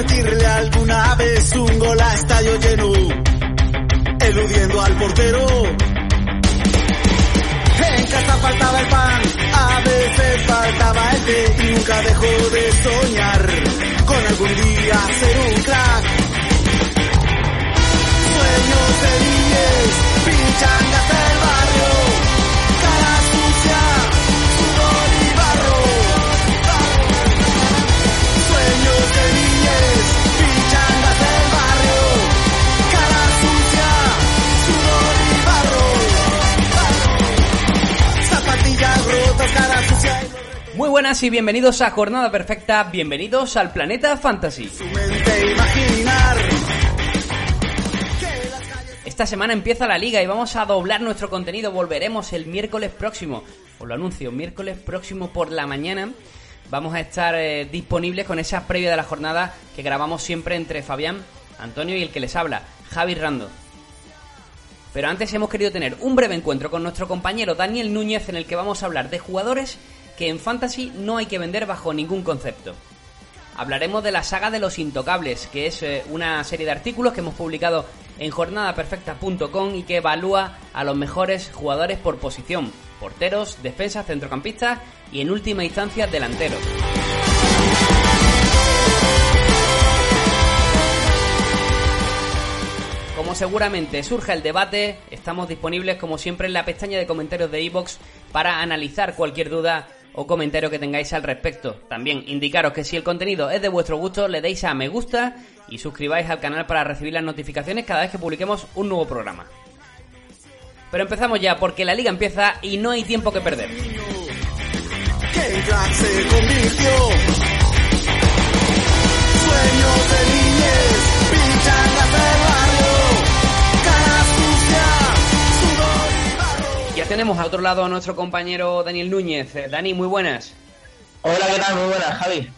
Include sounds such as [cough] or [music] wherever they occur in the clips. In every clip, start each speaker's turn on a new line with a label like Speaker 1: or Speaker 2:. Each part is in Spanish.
Speaker 1: Convertirle alguna vez un gol a estadio lleno, eludiendo al portero. En casa faltaba el pan, a veces faltaba el té y nunca dejó de soñar con algún día ser un crack. Sueños de niñez, pinchangas del
Speaker 2: Muy buenas y bienvenidos a Jornada Perfecta, bienvenidos al Planeta Fantasy.
Speaker 1: su mente imaginar.
Speaker 2: Esta semana empieza la liga y vamos a doblar nuestro contenido, volveremos el miércoles próximo, os lo anuncio, miércoles próximo por la mañana vamos a estar eh, disponibles con esa previa de la jornada que grabamos siempre entre Fabián, Antonio y el que les habla, Javi Rando. Pero antes hemos querido tener un breve encuentro con nuestro compañero Daniel Núñez en el que vamos a hablar de jugadores que en Fantasy no hay que vender bajo ningún concepto. Hablaremos de la saga de los intocables, que es eh, una serie de artículos que hemos publicado en jornadaperfecta.com y que evalúa a los mejores jugadores por posición, porteros, defensas, centrocampistas y en última instancia delanteros. Como seguramente surja el debate, estamos disponibles como siempre en la pestaña de comentarios de iVoox para analizar cualquier duda o comentario que tengáis al respecto. También indicaros que si el contenido es de vuestro gusto, le deis a me gusta y suscribáis al canal para recibir las notificaciones cada vez que publiquemos un nuevo programa. Pero empezamos ya porque la liga empieza y no hay tiempo que perder.
Speaker 1: se
Speaker 2: tenemos a otro lado a nuestro compañero Daniel Núñez. Eh, Dani, muy buenas.
Speaker 3: Hola, ¿qué tal? Muy buenas, Javi.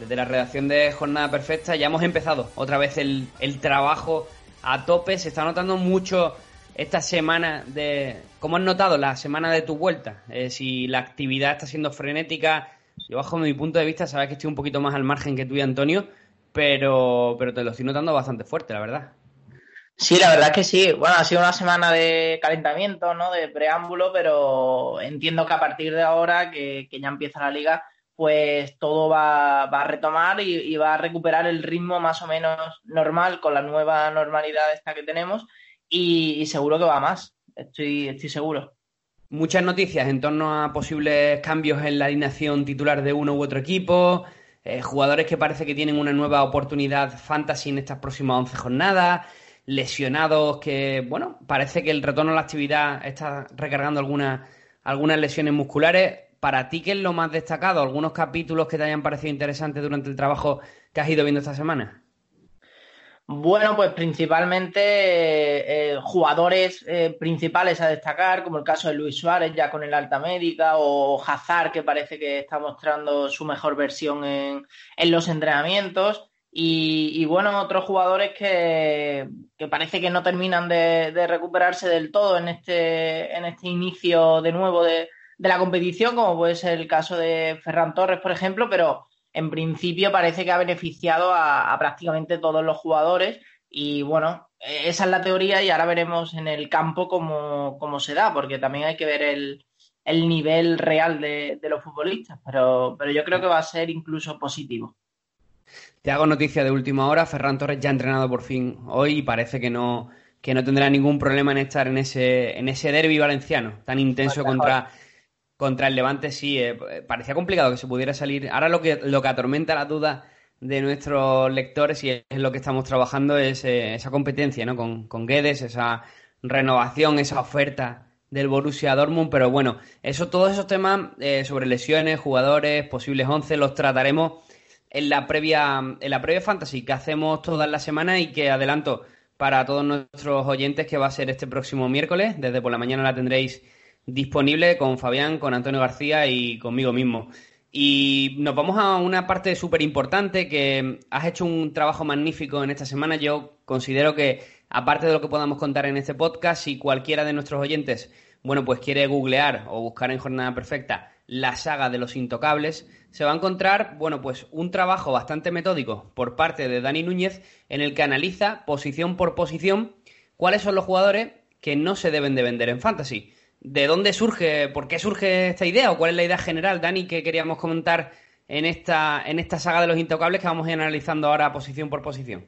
Speaker 2: Desde la redacción de Jornada Perfecta ya hemos empezado otra vez el, el trabajo a tope. Se está notando mucho esta semana de... ¿Cómo has notado la semana de tu vuelta? Eh, si la actividad está siendo frenética. Yo bajo mi punto de vista, sabes que estoy un poquito más al margen que tú y Antonio, pero, pero te lo estoy notando bastante fuerte, la verdad.
Speaker 3: Sí, la verdad es que sí. Bueno, ha sido una semana de calentamiento, ¿no? De preámbulo, pero entiendo que a partir de ahora, que, que ya empieza la liga, pues todo va, va a retomar y, va a recuperar el ritmo más o menos normal con la nueva normalidad esta que tenemos y, y seguro que va más. Estoy, estoy seguro.
Speaker 2: Muchas noticias en torno a posibles cambios en la alineación titular de uno u otro equipo, eh, jugadores que parece que tienen una nueva oportunidad fantasy en estas próximas 11 jornadas, lesionados que, bueno, parece que el retorno a la actividad está recargando algunas, algunas lesiones musculares. Para ti, ¿qué es lo más destacado? ¿Algunos capítulos que te hayan parecido interesantes durante el trabajo que has ido viendo esta semana?
Speaker 3: Bueno, pues principalmente eh, eh, jugadores eh, principales a destacar, como el caso de Luis Suárez ya con el alta médica, o Hazard que parece que está mostrando su mejor versión en, en los entrenamientos. Y, bueno, otros jugadores que, que, parece que no terminan de, recuperarse del todo en este, en este inicio de nuevo de, de la competición, como puede ser el caso de Ferran Torres, por ejemplo, pero en principio parece que ha beneficiado a, a, prácticamente todos los jugadores y bueno, esa es la teoría y ahora veremos en el campo cómo, cómo se da, porque también hay que ver el, el nivel real de, de, los futbolistas, pero, pero yo creo que va a ser incluso positivo.
Speaker 2: Te hago noticia de última hora, Ferran Torres ya ha entrenado por fin hoy y parece que no, que no tendrá ningún problema en estar en ese, en ese derby valenciano tan intenso contra contra el Levante sí, eh, parecía complicado que se pudiera salir. Ahora lo que, lo que atormenta la duda de nuestros lectores y es lo que estamos trabajando es eh, esa competencia ¿no? con, con Guedes, esa renovación, esa oferta del Borussia Dortmund, pero bueno, eso, todos esos temas eh, sobre lesiones, jugadores, posibles 11, los trataremos en la previa, en la previa fantasy que hacemos todas las semanas y que adelanto para todos nuestros oyentes que va a ser este próximo miércoles. Desde por la mañana la tendréis disponible con Fabián, con Antonio García y conmigo mismo. Y nos vamos a una parte súper importante que has hecho un trabajo magnífico en esta semana. Yo considero que, aparte de lo que podamos contar en este podcast, si cualquiera de nuestros oyentes, bueno, pues quiere googlear o buscar en Jornada Perfecta la saga de los intocables, se va a encontrar, bueno, pues un trabajo bastante metódico por parte de Dani Núñez en el que analiza posición por posición cuáles son los jugadores que no se deben de vender en fantasy. ¿De dónde surge, por qué surge esta idea o cuál es la idea general, Dani, que queríamos comentar en esta, en esta saga de los intocables que vamos a ir analizando ahora posición por posición?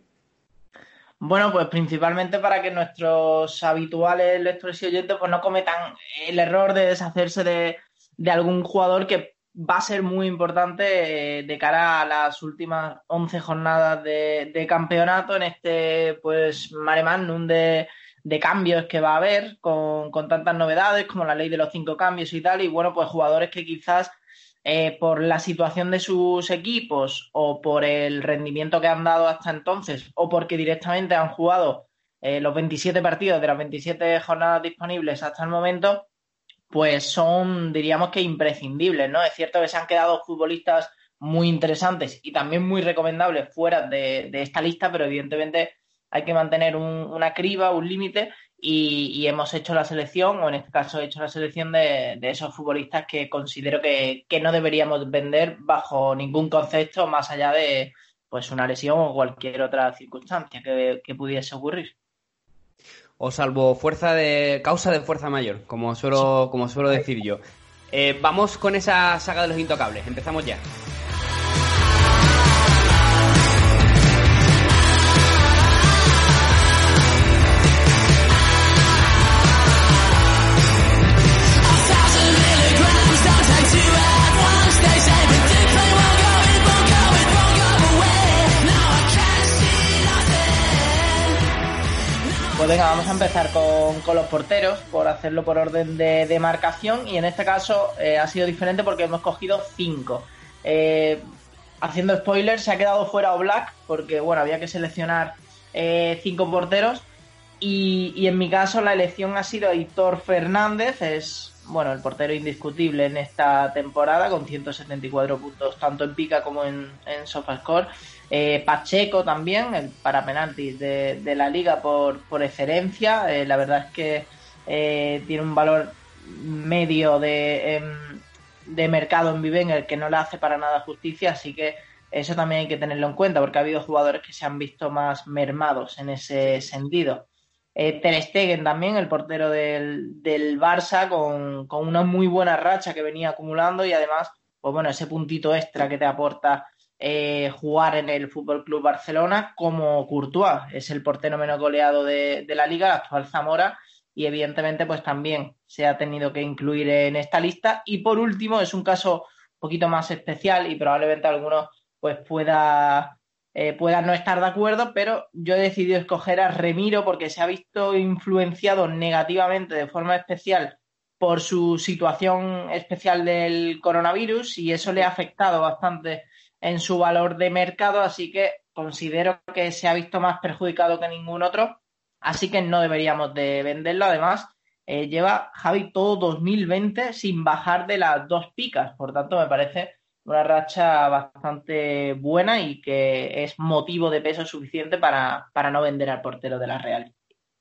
Speaker 3: Bueno, pues principalmente para que nuestros habituales lectores y oyentes pues no cometan el error de deshacerse de, de algún jugador que va a ser muy importante eh, de cara a las últimas 11 jornadas de, campeonato en este pues mare magnum de, de cambios que va a haber con, con, tantas novedades como la ley de los cinco cambios y tal y bueno pues jugadores que quizás eh, por la situación de sus equipos o por el rendimiento que han dado hasta entonces o porque directamente han jugado eh, los 27 partidos de las 27 jornadas disponibles hasta el momento pues son, diríamos que imprescindibles, ¿no? Es cierto que se han quedado futbolistas muy interesantes y también muy recomendables fuera de, esta lista, pero evidentemente hay que mantener una criba, un límite y, hemos hecho la selección, o en este caso he hecho la selección de, esos futbolistas que considero que, no deberíamos vender bajo ningún concepto más allá de pues una lesión o cualquier otra circunstancia que pudiese ocurrir
Speaker 2: o salvo fuerza de causa de fuerza mayor, como suelo, como suelo decir yo. Eh, vamos con esa saga de los intocables, empezamos ya.
Speaker 3: Pues venga, vamos a empezar con, los porteros, por hacerlo por orden de, de marcación. Y en este caso eh, ha sido diferente porque hemos cogido cinco. Eh, haciendo spoilers, se ha quedado fuera Black porque bueno, había que seleccionar eh, cinco porteros. Y, y, en mi caso la elección ha sido Hitor Fernández, es bueno el portero indiscutible en esta temporada con 174 puntos tanto en pica como en, en SofaScore. Eh, Pacheco también, el para penaltis de, de la liga por, por excelencia. Eh, la verdad es que eh, tiene un valor medio de, em, de mercado en Viven el que no le hace para nada justicia, así que eso también hay que tenerlo en cuenta porque ha habido jugadores que se han visto más mermados en ese sentido. Ter Stegen también, el portero del, del Barça, con, con, una muy buena racha que venía acumulando y además, pues bueno, ese puntito extra que te aporta eh, jugar en el Fútbol Club Barcelona como Courtois, es el portero menos goleado de, la liga, el actual Zamora, y evidentemente pues también se ha tenido que incluir en esta lista. Y por último, es un caso un poquito más especial y probablemente algunos pues pueda, eh, pueda no estar de acuerdo, pero yo he decidido escoger a Remiro porque se ha visto influenciado negativamente de forma especial por su situación especial del coronavirus y eso le ha afectado bastante en su valor de mercado, así que considero que se ha visto más perjudicado que ningún otro, así que no deberíamos de venderlo. Además, eh, lleva Javi todo 2020 sin bajar de las dos picas, por tanto me parece una racha bastante buena y que es motivo de peso suficiente para, para no vender al portero de la Real.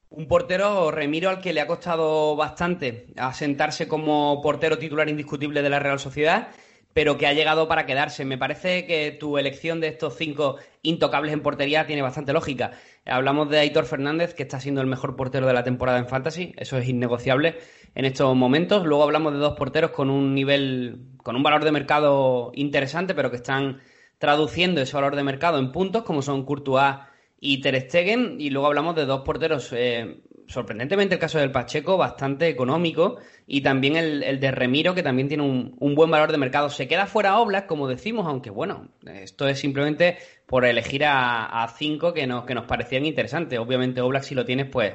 Speaker 2: Un portero, Remiro, al que le ha costado bastante asentarse como portero titular indiscutible de la Real Sociedad pero que ha llegado para quedarse. Me parece que tu elección de estos cinco intocables en portería tiene bastante lógica. Hablamos de Aitor Fernández, que está siendo el mejor portero de la temporada en Fantasy, eso es innegociable en estos momentos. Luego hablamos de dos porteros con un nivel, con un valor de mercado interesante, pero que están traduciendo ese valor de mercado en puntos, como son Courtois y Ter Stegen. Y luego hablamos de dos porteros eh, sorprendentemente el caso del Pacheco, bastante económico, y también el, de Remiro, que también tiene un, buen valor de mercado. Se queda fuera Oblak, como decimos, aunque bueno, esto es simplemente por elegir a, cinco que nos, que nos parecían interesantes. Obviamente Oblak, si lo tienes, pues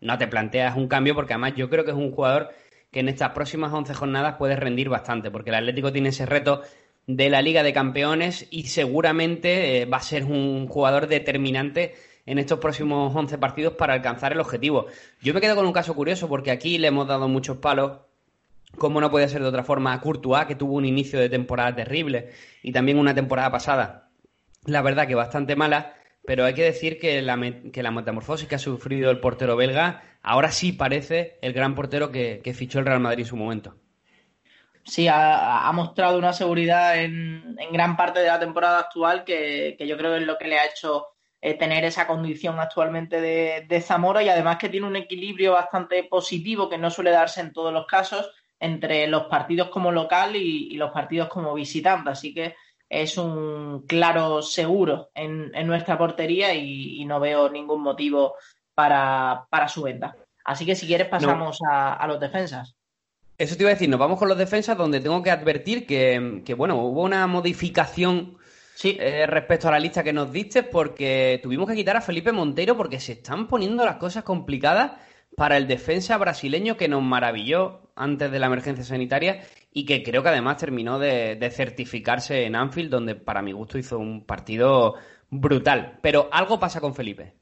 Speaker 2: no te planteas un cambio, porque además yo creo que es un jugador que en estas próximas 11 jornadas puede rendir bastante, porque el Atlético tiene ese reto de la Liga de Campeones y seguramente eh, va a ser un jugador determinante en estos próximos 11 partidos para alcanzar el objetivo. Yo me quedo con un caso curioso porque aquí le hemos dado muchos palos, como no puede ser de otra forma, a Courtois, que tuvo un inicio de temporada terrible y también una temporada pasada, la verdad que bastante mala, pero hay que decir que la, que metamorfosis que ha sufrido el portero belga ahora sí parece el gran portero que, fichó el Real Madrid en su momento.
Speaker 3: Sí, ha, mostrado una seguridad en, gran parte de la temporada actual que, yo creo que es lo que le ha hecho eh, tener esa condición actualmente de, Zamora y además que tiene un equilibrio bastante positivo que no suele darse en todos los casos entre los partidos como local y, y los partidos como visitante. Así que es un claro seguro en, nuestra portería y, no veo ningún motivo para, su venta. Así que si quieres pasamos a, los defensas.
Speaker 2: Eso te iba a decir, nos vamos con los defensas donde tengo que advertir que, bueno, hubo una modificación eh, respecto a la lista que nos diste porque tuvimos que quitar a Felipe Monteiro porque se están poniendo las cosas complicadas para el defensa brasileño que nos maravilló antes de la emergencia sanitaria y que creo que además terminó de, certificarse en Anfield, donde para mi gusto hizo un partido brutal. Pero algo pasa con Felipe.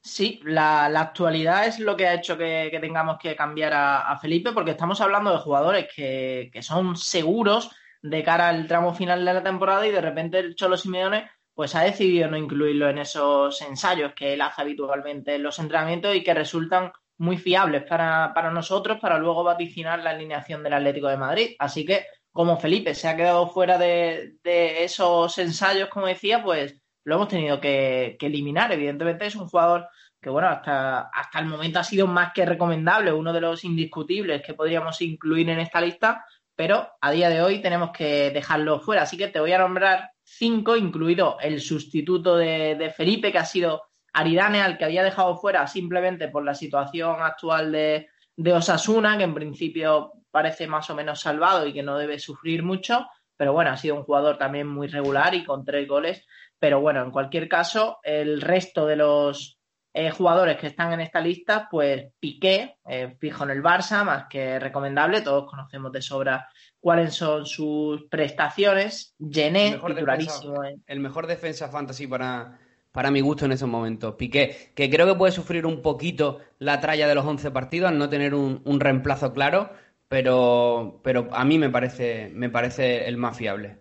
Speaker 3: Sí, la, actualidad es lo que ha hecho que, tengamos que cambiar a, Felipe, porque estamos hablando de jugadores que, son seguros de cara al tramo final de la temporada y de repente el Cholo Simeone pues ha decidido no incluirlo en esos ensayos que él hace habitualmente en los entrenamientos y que resultan muy fiables para, nosotros para luego vaticinar la alineación del Atlético de Madrid. Así que, como Felipe se ha quedado fuera de, esos ensayos, como decía, pues lo hemos tenido que, eliminar. Evidentemente es un jugador que, bueno, hasta, hasta el momento ha sido más que recomendable, uno de los indiscutibles que podríamos incluir en esta lista, pero a día de hoy tenemos que dejarlo fuera. Así que te voy a nombrar cinco, incluido el sustituto de, Felipe, que ha sido Aridane, al que había dejado fuera simplemente por la situación actual de, Osasuna, que en principio parece más o menos salvado y que no debe sufrir mucho, pero bueno, ha sido un jugador también muy regular y con tres goles. Pero bueno, en cualquier caso, el resto de los eh, jugadores que están en esta lista, pues Piqué, eh, fijo en el Barça, más que recomendable, todos conocemos de sobra cuáles son sus prestaciones. Gené, titularísimo.
Speaker 2: el mejor defensa fantasy para, para mi gusto en esos momentos. Piqué, que creo que puede sufrir un poquito la tralla de los 11 partidos al no tener un, reemplazo claro, pero, pero a mí me parece, me parece el más fiable.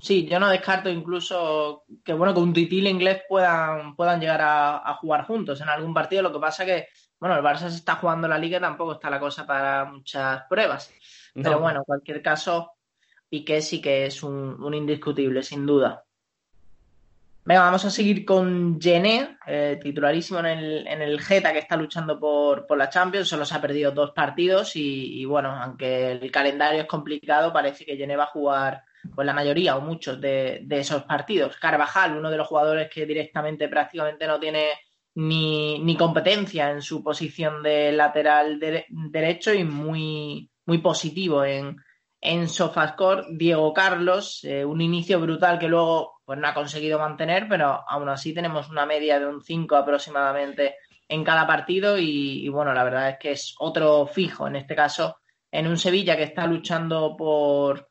Speaker 3: Sí, yo no descarto incluso que bueno que un titil inglés puedan, puedan llegar a, jugar juntos en algún partido. Lo que pasa que, bueno, el Barça se está jugando la liga y tampoco está la cosa para muchas pruebas. Pero bueno, en cualquier caso, Piqué sí que es un indiscutible, sin duda. Venga, vamos a seguir con Gené, eh, titularísimo en el, en el Geta que está luchando por, la Champions. Solo se ha perdido dos partidos y, bueno, aunque el calendario es complicado, parece que Gené va a jugar pues, la mayoría o muchos de, esos partidos. Carvajal, uno de los jugadores que directamente prácticamente no tiene ni, competencia en su posición de lateral derecho y muy, muy positivo en, en Sofascore. Diego Carlos, eh, un inicio brutal que luego pues no ha conseguido mantener, pero aún así tenemos una media de un 5 aproximadamente en cada partido y, bueno, la verdad es que es otro fijo, en este caso, en un Sevilla que está luchando por,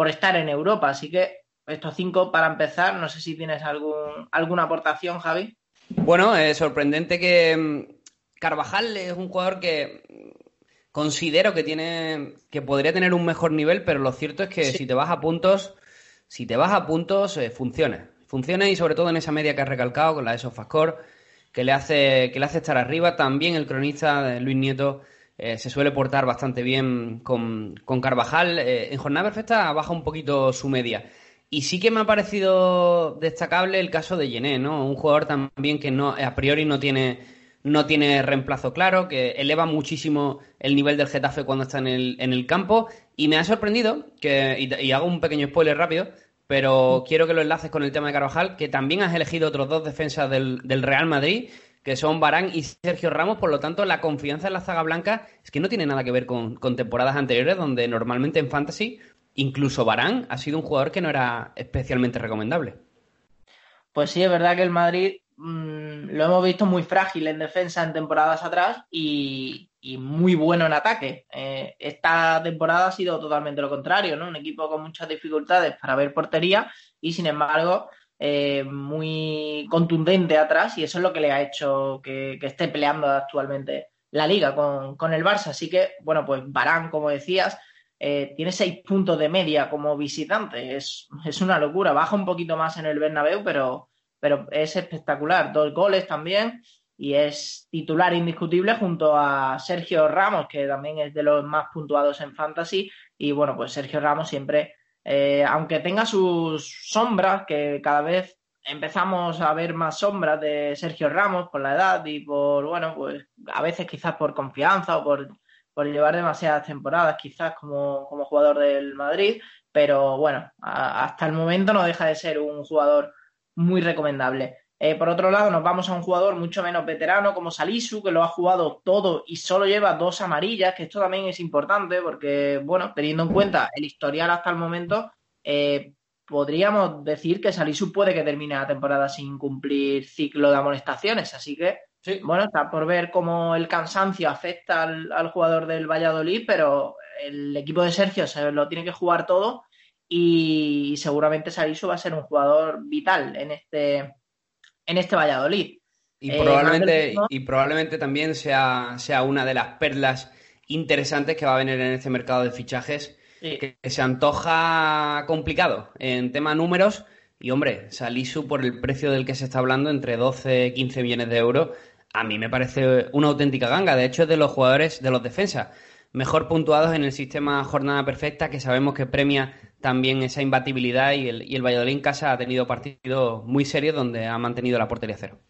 Speaker 3: por estar en Europa. Así que estos cinco para empezar, no sé si tienes algún, alguna aportación, Javi.
Speaker 2: Bueno, es sorprendente que mm, Carvajal es un jugador que considero que tiene que podría tener un mejor nivel, pero lo cierto es que si te vas a puntos si te vas a puntos, eh, funciona. Funciona y sobre todo en esa media que has recalcado con la de Sofascore, que le hace, que le hace estar arriba. También el cronista Luis Nieto eh, se suele portar bastante bien con, Carvajal. Eh, en jornada perfecta baja un poquito su media. Y sí que me ha parecido destacable el caso de Yené, ¿no? Un jugador también que no, a priori no tiene, no tiene reemplazo claro, que eleva muchísimo el nivel del Getafe cuando está en el, en el campo y me ha sorprendido, que, y, hago un pequeño spoiler rápido, pero quiero que lo enlaces con el tema de Carvajal, que también has elegido otros dos defensas del, Real Madrid, que son Barán y Sergio Ramos, por lo tanto la confianza en la zaga blanca es que no tiene nada que ver con, temporadas anteriores, donde normalmente en Fantasy incluso Barán ha sido un jugador que no era especialmente recomendable.
Speaker 3: Pues sí, es verdad que el Madrid mm, lo hemos visto muy frágil en defensa en temporadas atrás y, muy bueno en ataque. Eh, esta temporada ha sido totalmente lo contrario, ¿no? Un equipo con muchas dificultades para ver portería y sin embargo eh, muy contundente atrás y eso es lo que le ha hecho que, esté peleando actualmente la liga con, con, el Barça. Así que, bueno, pues Barán, como decías, eh, tiene seis puntos de media como visitante. Es, es, una locura. Baja un poquito más en el Bernabéu, pero, pero es espectacular. Dos goles también y es titular indiscutible junto a Sergio Ramos, que también es de los más puntuados en Fantasy. Y bueno, pues Sergio Ramos siempre, eh, aunque tenga sus sombras, que cada vez empezamos a ver más sombras de Sergio Ramos por la edad y por, bueno, pues a veces quizás por confianza o por, por llevar demasiadas temporadas, quizás como, como jugador del Madrid. Pero bueno, hasta el momento no deja de ser un jugador muy recomendable. Eh, por otro lado, nos vamos a un jugador mucho menos veterano como Salisu, que lo ha jugado todo y solo lleva dos amarillas, que esto también es importante porque, bueno, teniendo en cuenta el historial hasta el momento, eh, podríamos decir que Salisu puede que termine la temporada sin cumplir ciclo de amonestaciones. Así que, sí. bueno, está por ver cómo el cansancio afecta al, al jugador del Valladolid, pero el equipo de Sergio se lo tiene que jugar todo y seguramente Salisu va a ser un jugador vital en este en este Valladolid.
Speaker 2: Y probablemente, eh, y probablemente también sea, sea una de las perlas interesantes que va a venir en este mercado de fichajes, sí. que, que, se antoja complicado en tema números. Y hombre, Salisu por el precio del que se está hablando, entre 12 y 15 millones de euros, a mí me parece una auténtica ganga. De hecho, es de los jugadores de los defensas mejor puntuados en el sistema jornada perfecta, que sabemos que premia también esa imbatibilidad y el, y el Valladolid en casa ha tenido partidos muy serios donde ha mantenido la portería cero.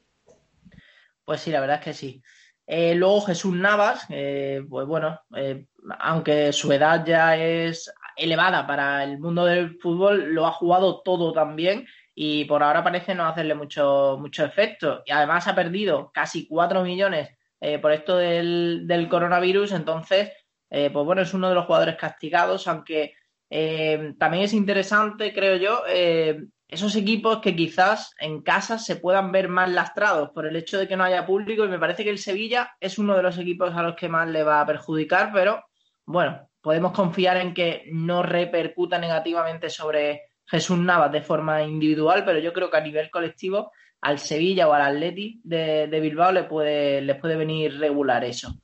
Speaker 3: Pues sí, la verdad es que sí. Eh, luego Jesús Navas, eh, pues bueno, eh, aunque su edad ya es elevada para el mundo del fútbol, lo ha jugado todo también y por ahora parece no hacerle mucho, mucho efecto. Y además ha perdido casi 4 millones eh, por esto del, del, coronavirus, entonces, pues bueno, es uno de los jugadores castigados, aunque eh, también es interesante, creo yo, eh, esos equipos que quizás en casa se puedan ver más lastrados por el hecho de que no haya público y me parece que el Sevilla es uno de los equipos a los que más le va a perjudicar, pero bueno, podemos confiar en que no repercuta negativamente sobre Jesús Navas de forma individual, pero yo creo que a nivel colectivo al Sevilla o al Atleti de, de Bilbao le puede, le puede venir regular eso.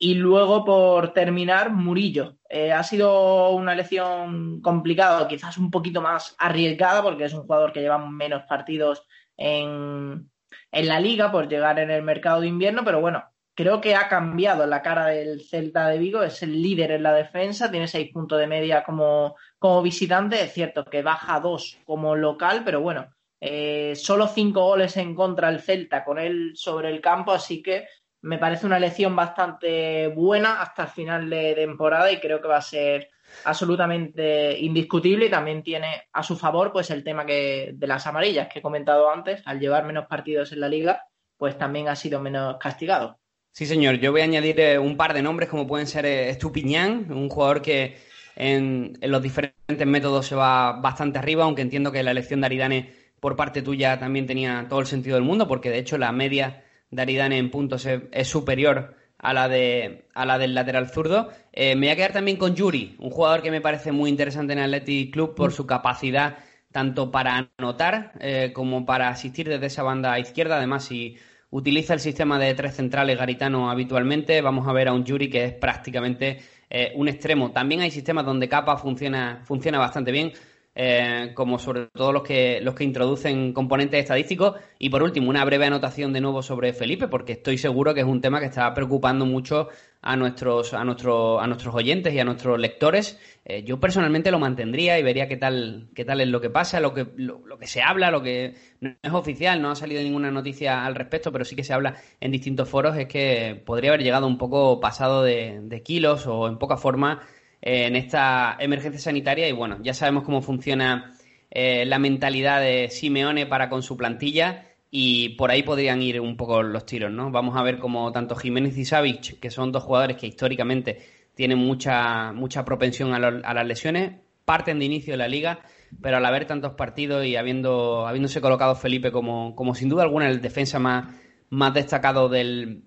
Speaker 3: Y luego, por terminar, Murillo. Eh, ha sido una elección complicada, quizás un poquito más arriesgada, porque es un jugador que lleva menos partidos en, en, la liga por llegar en el mercado de invierno, pero bueno, creo que ha cambiado la cara del Celta de Vigo, es el líder en la defensa, tiene seis puntos de media como, como visitante, es cierto que baja dos como local, pero bueno, eh, solo cinco goles en contra el Celta con él sobre el campo, así que me parece una elección bastante buena hasta el final de temporada y creo que va a ser absolutamente indiscutible y también tiene a su favor pues el tema que de las amarillas que he comentado antes, al llevar menos partidos en la liga, pues también ha sido menos castigado.
Speaker 2: Sí, señor, yo voy a añadir eh, un par de nombres como pueden ser eh, Estupiñán, un jugador que en, en, los diferentes métodos se va bastante arriba, aunque entiendo que la elección de Aridane por parte tuya también tenía todo el sentido del mundo, porque de hecho la media Daridane en puntos es, superior a la, de, a la del lateral zurdo. Eh, me voy a quedar también con Yuri, un jugador que me parece muy interesante en Athletic Club por su capacidad tanto para anotar eh, como para asistir desde esa banda izquierda. Además, si utiliza el sistema de tres centrales garitano habitualmente, vamos a ver a un Yuri que es prácticamente eh, un extremo. También hay sistemas donde Capa funciona, funciona bastante bien eh, como sobre todo los que, los que introducen componentes estadísticos. Y por último, una breve anotación de nuevo sobre Felipe, porque estoy seguro que es un tema que está preocupando mucho a nuestros, a nuestros, a nuestros oyentes y a nuestros lectores. Eh, yo personalmente lo mantendría y vería qué tal, qué tal es lo que pasa, lo que, lo, lo, que se habla, lo que no es oficial, no ha salido ninguna noticia al respecto, pero sí que se habla en distintos foros, es que podría haber llegado un poco pasado de, de kilos o en poca forma en esta emergencia sanitaria y bueno, ya sabemos cómo funciona eh, la mentalidad de Simeone para con su plantilla y por ahí podrían ir un poco los tiros, ¿no? Vamos a ver cómo tanto Jiménez y Savic, que son dos jugadores que históricamente tienen mucha, mucha propensión a, a las lesiones, parten de inicio de la liga, pero al haber tantos partidos y habiendo, habiéndose colocado Felipe como, como sin duda alguna el defensa más, más destacado del,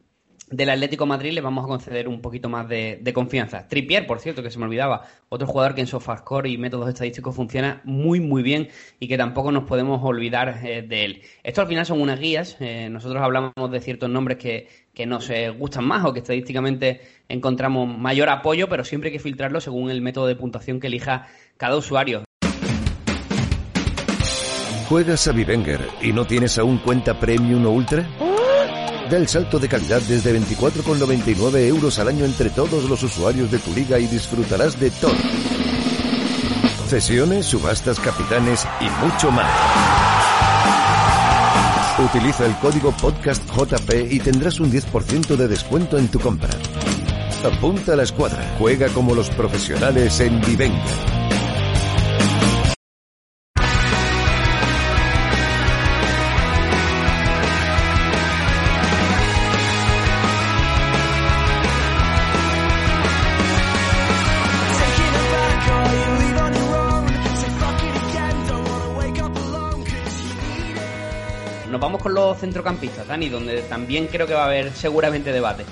Speaker 2: del Atlético Madrid le vamos a conceder un poquito más de, confianza. Trippier, por cierto, que se me olvidaba, otro jugador que en SofaScore y métodos estadísticos funciona muy, muy bien y que tampoco nos podemos olvidar eh, de él. Esto al final son unas guías. Eh, nosotros hablamos de ciertos nombres que, que nos eh, gustan más o que estadísticamente encontramos mayor apoyo, pero siempre hay que filtrarlo según el método de puntuación que elija cada usuario.
Speaker 4: ¿Juegas a Vivenger y no tienes aún cuenta Premium o Ultra? El salto de calidad desde 24,99 euros al año entre todos los usuarios de tu liga y disfrutarás de todo. Cesiones, subastas, capitanes y mucho más. Utiliza el código PODCASTJP y tendrás un 10% de descuento en tu compra. Apunta a la escuadra. Juega como los profesionales en Vivenger.
Speaker 2: Vamos con los centrocampistas, Dani, donde también creo que va a haber seguramente debate.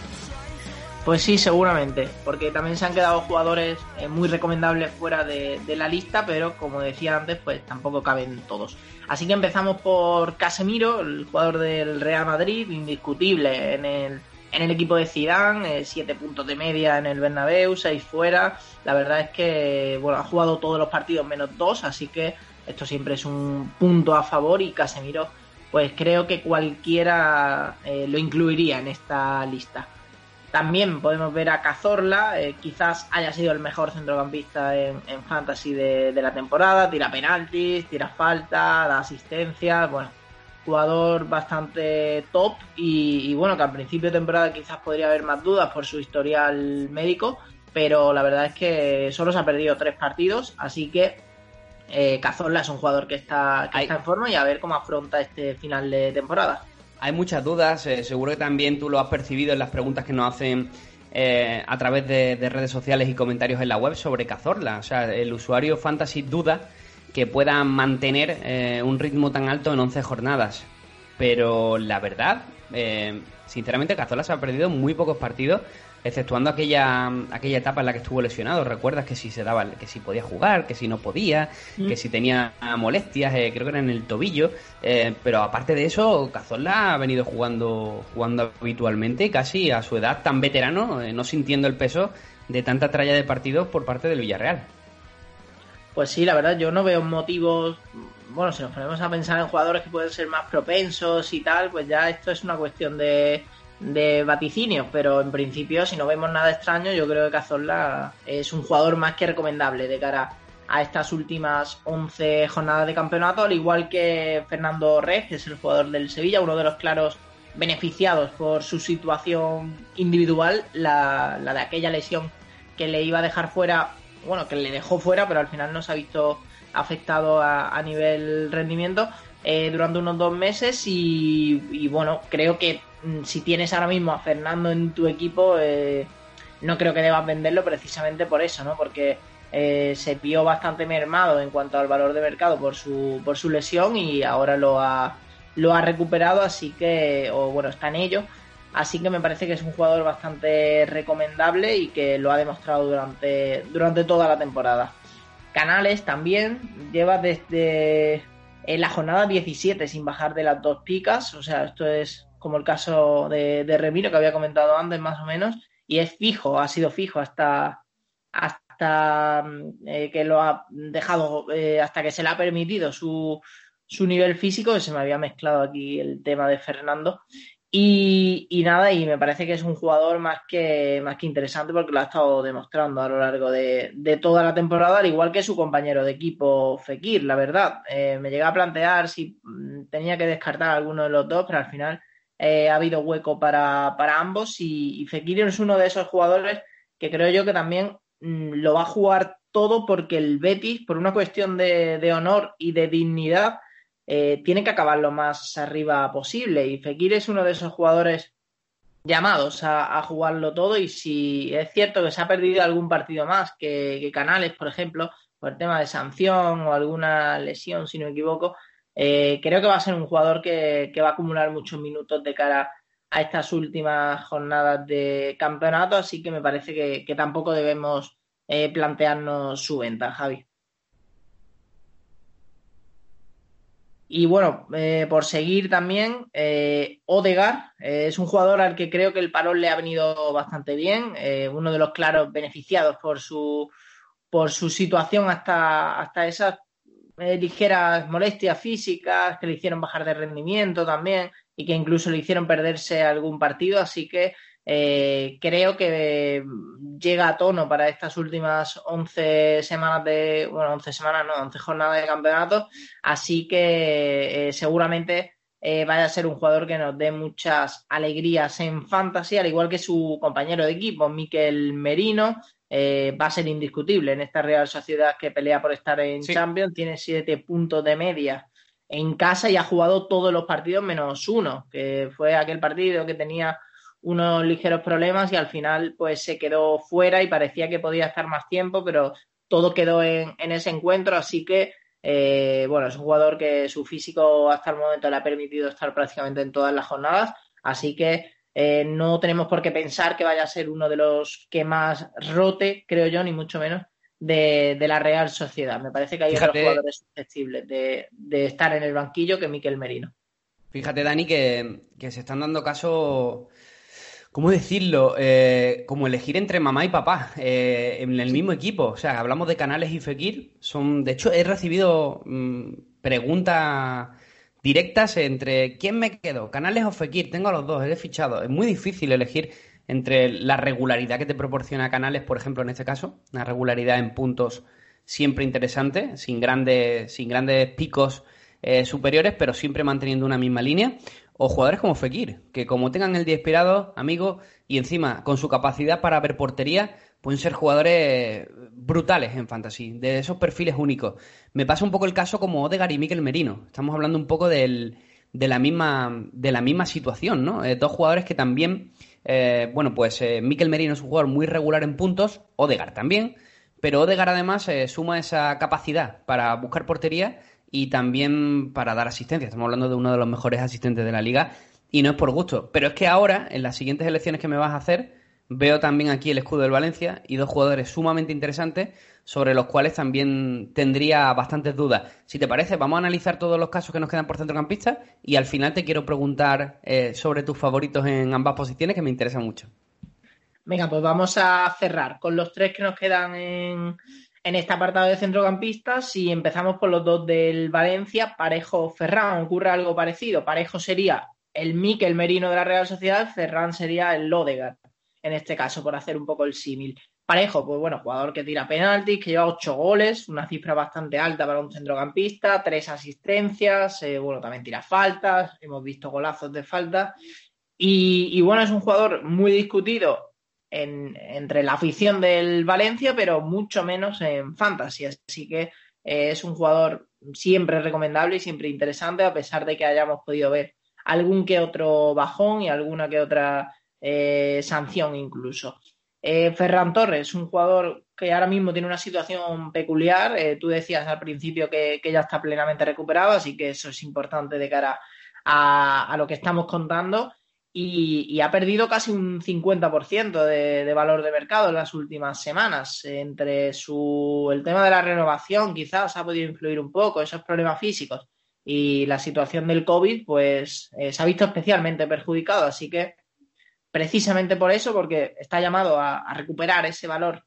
Speaker 3: Pues sí, seguramente, porque también se han quedado jugadores eh, muy recomendables fuera de, la lista, pero como decía antes, pues tampoco caben todos. Así que empezamos por Casemiro, el jugador del Real Madrid, indiscutible en el, en el equipo de Zidane, 7 eh, puntos de media en el Bernabéu, 6 fuera. La verdad es que bueno, ha jugado todos los partidos menos 2, así que esto siempre es un punto a favor y Casemiro pues creo que cualquiera eh, lo incluiría en esta lista. También podemos ver a Cazorla, eh, quizás haya sido el mejor centrocampista en, fantasy de, la temporada, tira penaltis, tira falta, da asistencia, bueno, jugador bastante top y, y, bueno, que al principio de temporada quizás podría haber más dudas por su historial médico, pero la verdad es que solo se ha perdido tres partidos, así que eh, Cazorla es un jugador que, está, que está en forma y a ver cómo afronta este final de temporada.
Speaker 2: Hay muchas dudas, eh, seguro que también tú lo has percibido en las preguntas que nos hacen eh, a través de, redes sociales y comentarios en la web sobre Cazorla. O sea, el usuario Fantasy duda que pueda mantener un ritmo tan alto en 11 jornadas. Pero la verdad, sinceramente, Cazorla se ha perdido muy pocos partidos exceptuando aquella, aquella etapa en la que estuvo lesionado. Recuerdas que si se daba, que si podía jugar, que si no podía, mm. que si tenía molestias, eh, creo que era en el tobillo. Eh, pero aparte de eso, Cazorla ha venido jugando, jugando habitualmente, casi a su edad tan veterano, eh, no sintiendo el peso de tanta tralla de partidos por parte del Villarreal.
Speaker 3: Pues sí, la verdad, yo no veo motivos. Bueno, si nos ponemos a pensar en jugadores que pueden ser más propensos y tal, pues ya esto es una cuestión de de vaticinios, pero en principio, si no vemos nada extraño, yo creo que Cazorla es un jugador más que recomendable de cara a estas últimas 11 jornadas de campeonato, al igual que Fernando Rez, que es el jugador del Sevilla, uno de los claros beneficiados por su situación individual, la, de aquella lesión que le iba a dejar fuera, bueno, que le dejó fuera, pero al final no se ha visto afectado a, nivel rendimiento eh, durante unos dos meses y, y bueno, creo que si tienes ahora mismo a Fernando en tu equipo, eh, no creo que debas venderlo precisamente por eso, ¿no? Porque eh, se vio bastante mermado en cuanto al valor de mercado por su, por su lesión y ahora lo ha, lo ha recuperado, así que, o bueno, está en ello. Así que me parece que es un jugador bastante recomendable y que lo ha demostrado durante, durante toda la temporada. Canales también lleva desde en la jornada 17 sin bajar de las dos picas, o sea, esto es como el caso de, de Remiro que había comentado antes más o menos, y es fijo, ha sido fijo hasta, hasta eh, que lo ha dejado, eh, hasta que se le ha permitido su, su nivel físico, que se me había mezclado aquí el tema de Fernando. Y, y, nada, y me parece que es un jugador más que, más que interesante porque lo ha estado demostrando a lo largo de, de toda la temporada, al igual que su compañero de equipo Fekir, la verdad. Eh, me llega a plantear si mm, tenía que descartar alguno de los dos, pero al final eh, ha habido hueco para, ambos y, y, Fekir es uno de esos jugadores que creo yo que también mm, lo va a jugar todo porque el Betis, por una cuestión de, honor y de dignidad, eh, tiene que acabar lo más arriba posible. Y Fekir es uno de esos jugadores llamados a, jugarlo todo y si es cierto que se ha perdido algún partido más que Canales, por ejemplo, por el tema de sanción o alguna lesión, si no me equivoco, eh, creo que va a ser un jugador que, va a acumular muchos minutos de cara a estas últimas jornadas de campeonato, así que me parece que, tampoco debemos eh, plantearnos su venta, Javi. Y bueno, eh, por seguir también, eh, Odegar es un jugador al que creo que el parón le ha venido bastante bien, uno de los claros beneficiados por su, por su situación hasta, hasta esas eh, ligeras molestias físicas que le hicieron bajar de rendimiento también y que incluso le hicieron perderse algún partido, así que eh, creo que llega a tono para estas últimas 11 semanas de, bueno, 11 semanas, no, 11 jornadas de campeonato, así que eh, seguramente vaya a ser un jugador que nos dé muchas alegrías en fantasy, al igual que su compañero de equipo, Miquel Merino, eh, va a ser indiscutible en esta Real Sociedad que pelea por estar en
Speaker 2: Sí.
Speaker 3: Champions, tiene 7 puntos de media en casa y ha jugado todos los partidos menos uno, que fue aquel partido que tenía unos ligeros problemas y al final pues se quedó fuera y parecía que podía estar más tiempo, pero todo quedó en, en ese encuentro, así que eh, bueno, es un jugador que su físico hasta el momento le ha permitido estar prácticamente en todas las jornadas, así que eh, no tenemos por qué pensar que vaya a ser uno de los que más rote, creo yo, ni mucho menos, de, de la Real Sociedad. Me parece que hay
Speaker 2: Fíjate-
Speaker 3: otros jugadores susceptibles de, de estar en el banquillo que Miquel Merino.
Speaker 2: Fíjate, Dani, que, que se están dando caso, ¿cómo decirlo? Eh, como elegir entre mamá y papá eh, en el mismo equipo. O sea, hablamos de Canales y Fekir. Son, de hecho, he recibido mm, preguntas directas entre ¿quién me quedo? ¿Canales o Fekir? Tengo a los dos, he fichado. Es muy difícil elegir entre la regularidad que te proporciona Canales, por ejemplo, en este caso, una regularidad en puntos siempre interesante, sin grandes, sin grandes picos eh, superiores, pero siempre manteniendo una misma línea. O jugadores como Fekir, que como tengan el día inspirado, amigo, y encima con su capacidad para ver portería, pueden ser jugadores brutales en fantasy, de esos perfiles únicos. Me pasa un poco el caso como Odegar y Mikel Merino. Estamos hablando un poco del, de, la misma, de la misma situación, ¿no? Eh, dos jugadores que también, eh, bueno, pues eh, Mikel Merino es un jugador muy regular en puntos, Odegar también, pero Odegar además eh, suma esa capacidad para buscar portería y también para dar asistencia. Estamos hablando de uno de los mejores asistentes de la liga y no es por gusto. Pero es que ahora, en las siguientes elecciones que me vas a hacer, veo también aquí el escudo del Valencia y dos jugadores sumamente interesantes sobre los cuales también tendría bastantes dudas. Si te parece, vamos a analizar todos los casos que nos quedan por centrocampistas y al final te quiero preguntar eh, sobre tus favoritos en ambas posiciones que me interesan mucho.
Speaker 3: Venga, pues vamos a cerrar con los tres que nos quedan en, en este apartado de centrocampistas y empezamos por los dos del Valencia, Parejo Ferran. Ocurre algo parecido. Parejo sería el Mikel Merino de la Real Sociedad, Ferran sería el Lodegar, en este caso, por hacer un poco el símil. Parejo, pues bueno, jugador que tira penaltis, que lleva ocho goles, una cifra bastante alta para un centrocampista, tres asistencias, eh, bueno, también tira faltas, hemos visto golazos de falta. Y, y bueno, es un jugador muy discutido en, entre la afición del Valencia, pero mucho menos en fantasy. Así que eh, es un jugador siempre recomendable y siempre interesante, a pesar de que hayamos podido ver algún que otro bajón y alguna que otra eh, sanción incluso. Eh, Ferran Torres, un jugador que ahora mismo tiene una situación peculiar. Eh, tú decías al principio que, que, ya está plenamente recuperado, así que eso es importante de cara a, a lo que estamos contando. Y, y, ha perdido casi un 50% de, de, valor de mercado en las últimas semanas. Entre su, el tema de la renovación, quizás ha podido influir un poco, esos problemas físicos y la situación del COVID, pues eh, se ha visto especialmente perjudicado. Así que precisamente por eso, porque está llamado a, recuperar ese valor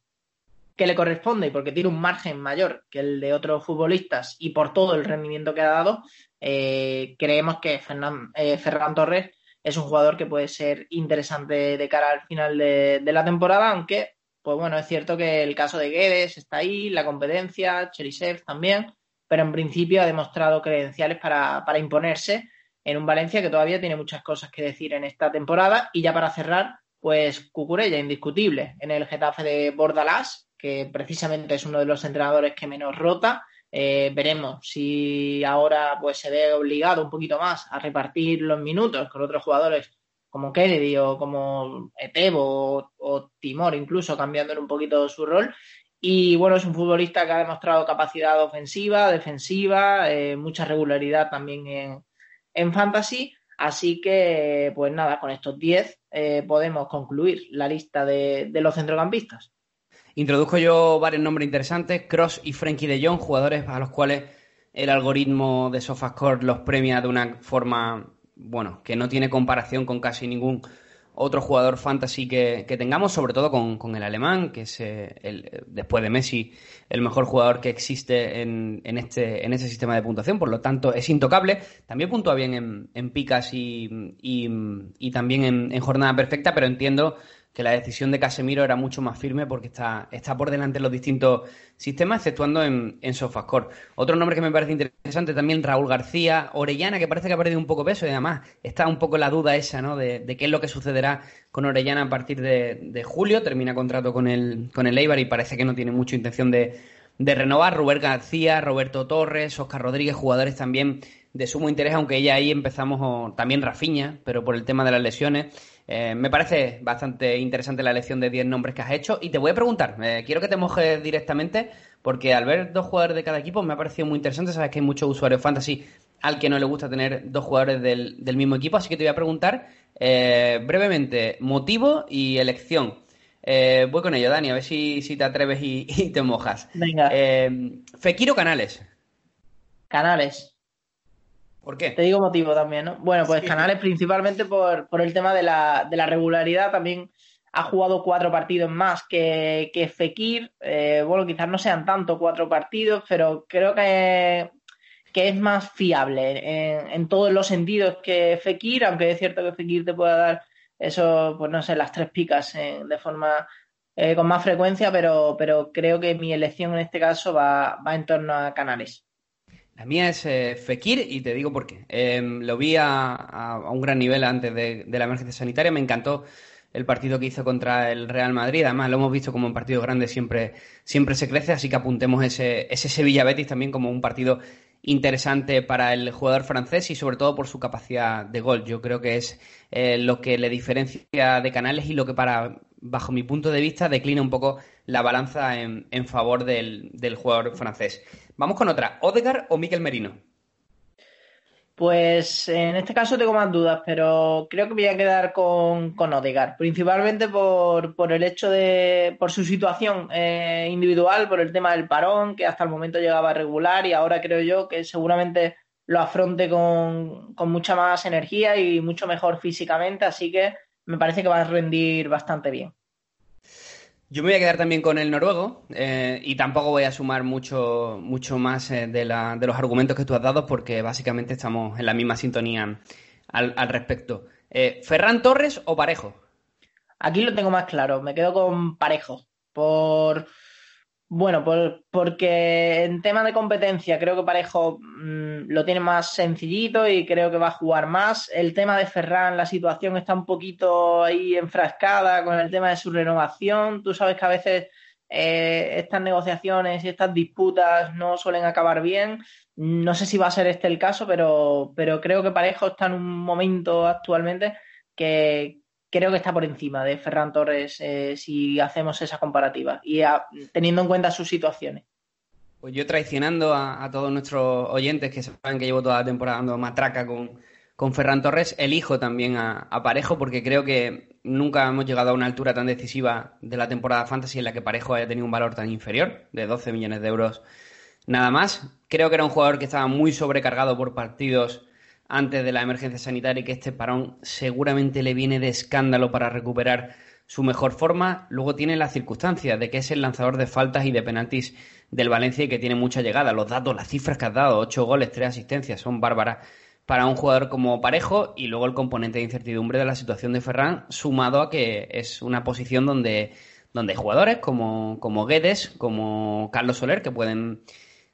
Speaker 3: que le corresponde y porque tiene un margen mayor que el de otros futbolistas y por todo el rendimiento que ha dado, eh, creemos que Fernan, eh, Ferran Torres es un jugador que puede ser interesante de cara al final de, de, la temporada, aunque, pues bueno, es cierto que el caso de Guedes está ahí, la competencia, Cherisev también, pero en principio ha demostrado credenciales para, para imponerse en un Valencia que todavía tiene muchas cosas que decir en esta temporada. Y ya para cerrar, pues Cucurella, indiscutible, en el Getafe de Bordalás, que precisamente es uno de los entrenadores que menos rota. Eh, veremos si ahora pues se ve obligado un poquito más a repartir los minutos con otros jugadores como Kennedy o como Etebo o, Timor, incluso cambiándole un poquito su rol. Y bueno, es un futbolista que ha demostrado capacidad ofensiva, defensiva, eh, mucha regularidad también en, en fantasy. Así que, pues nada, con estos 10 eh, podemos concluir la lista de, de los centrocampistas.
Speaker 2: Introduzco yo varios nombres interesantes, Cross y Frankie de Jong, jugadores a los cuales el algoritmo de SofaScore los premia de una forma, bueno, que no tiene comparación con casi ningún otro jugador fantasy que, que tengamos, sobre todo con, con el alemán, que es eh, el, después de Messi el mejor jugador que existe en, en, este, en este sistema de puntuación, por lo tanto es intocable. También puntúa bien en, en picas y, y, y también en, en jornada perfecta, pero entiendo que la decisión de Casemiro era mucho más firme porque está, está por delante en los distintos sistemas, exceptuando en, en SofaScore. Otro nombre que me parece interesante también, Raúl García, Orellana, que parece que ha perdido un poco peso y además está un poco la duda esa, ¿no? De, de qué es lo que sucederá con Orellana a partir de, de, julio. Termina contrato con el, con el Eibar y parece que no tiene mucha intención de, de renovar. Rubén García, Roberto Torres, Oscar Rodríguez, jugadores también de sumo interés, aunque ya ahí empezamos, también Rafiña, pero por el tema de las lesiones. Eh, me parece bastante interesante la elección de 10 nombres que has hecho y te voy a preguntar, eh, quiero que te mojes directamente porque al ver dos jugadores de cada equipo me ha parecido muy interesante, sabes que hay muchos usuarios fantasy al que no le gusta tener dos jugadores del, del mismo equipo, así que te voy a preguntar eh, brevemente motivo y elección. Voy con ello, Dani, a ver si, si te atreves y, [laughs] y, te mojas.
Speaker 3: Venga.
Speaker 2: Eh, Fekir o Canales.
Speaker 3: Canales.
Speaker 2: ¿Por qué?
Speaker 3: Te digo motivo también, ¿no? Bueno, pues sí. Canales principalmente por, por el tema de la, de la, regularidad. También ha jugado cuatro partidos más que, que Fekir. Eh, bueno, quizás no sean tanto cuatro partidos, pero creo que, que es más fiable en, en, todos los sentidos que Fekir, aunque es cierto que Fekir te pueda dar eso, pues no sé, las tres picas eh, de forma eh, con más frecuencia, pero, pero creo que mi elección en este caso va, va en torno a Canales.
Speaker 2: La mía es eh, Fekir y te digo por qué. Eh, lo vi a, un gran nivel antes de, la emergencia sanitaria, me encantó el partido que hizo contra el Real Madrid, además lo hemos visto como en partidos grandes siempre, siempre se crece, así que apuntemos ese, ese Sevilla-Betis también como un partido interesante para el jugador francés y sobre todo por su capacidad de gol. Yo creo que es eh, lo que le diferencia de Canales y lo que para, bajo mi punto de vista, declina un poco la balanza en, en favor del, del jugador francés. Vamos con otra. ¿Odegar o Miquel Merino?
Speaker 3: Pues en este caso tengo más dudas, pero creo que voy a quedar con, con Odegar, principalmente por, por, el hecho de, por su situación eh, individual, por el tema del parón, que hasta el momento llegaba regular y ahora creo yo que seguramente lo afronte con, con mucha más energía y mucho mejor físicamente, así que me parece que va a rendir bastante bien.
Speaker 2: Yo me voy a quedar también con el noruego eh, y tampoco voy a sumar mucho, mucho más eh, de, la, de, los argumentos que tú has dado porque básicamente estamos en la misma sintonía al, al respecto. Eh, ¿Ferran Torres o Parejo?
Speaker 3: Aquí lo tengo más claro, me quedo con Parejo. Por. Bueno, por, porque en tema de competencia creo que Parejo mmm, lo tiene más sencillito y creo que va a jugar más. El tema de Ferran, la situación está un poquito ahí enfrascada con el tema de su renovación. Tú sabes que a veces eh, estas negociaciones y estas disputas no suelen acabar bien. No sé si va a ser este el caso, pero, pero creo que Parejo está en un momento actualmente que, creo que está por encima de Ferran Torres eh, si hacemos esa comparativa y teniendo en cuenta sus situaciones.
Speaker 2: Pues yo traicionando a, todos nuestros oyentes que saben que llevo toda la temporada dando matraca con, con Ferran Torres, elijo también a, Parejo porque creo que nunca hemos llegado a una altura tan decisiva de la temporada fantasy en la que Parejo haya tenido un valor tan inferior, de 12 millones de euros nada más. Creo que era un jugador que estaba muy sobrecargado por partidos antes de la emergencia sanitaria y que este parón seguramente le viene de escándalo para recuperar su mejor forma. Luego tiene la circunstancia de que es el lanzador de faltas y de penaltis del Valencia y que tiene mucha llegada. Los datos, las cifras que has dado, 8 goles, 3 asistencias, son bárbaras para un jugador como Parejo y luego el componente de incertidumbre de la situación de Ferran, sumado a que es una posición donde, donde hay jugadores como, como Guedes, como Carlos Soler, que pueden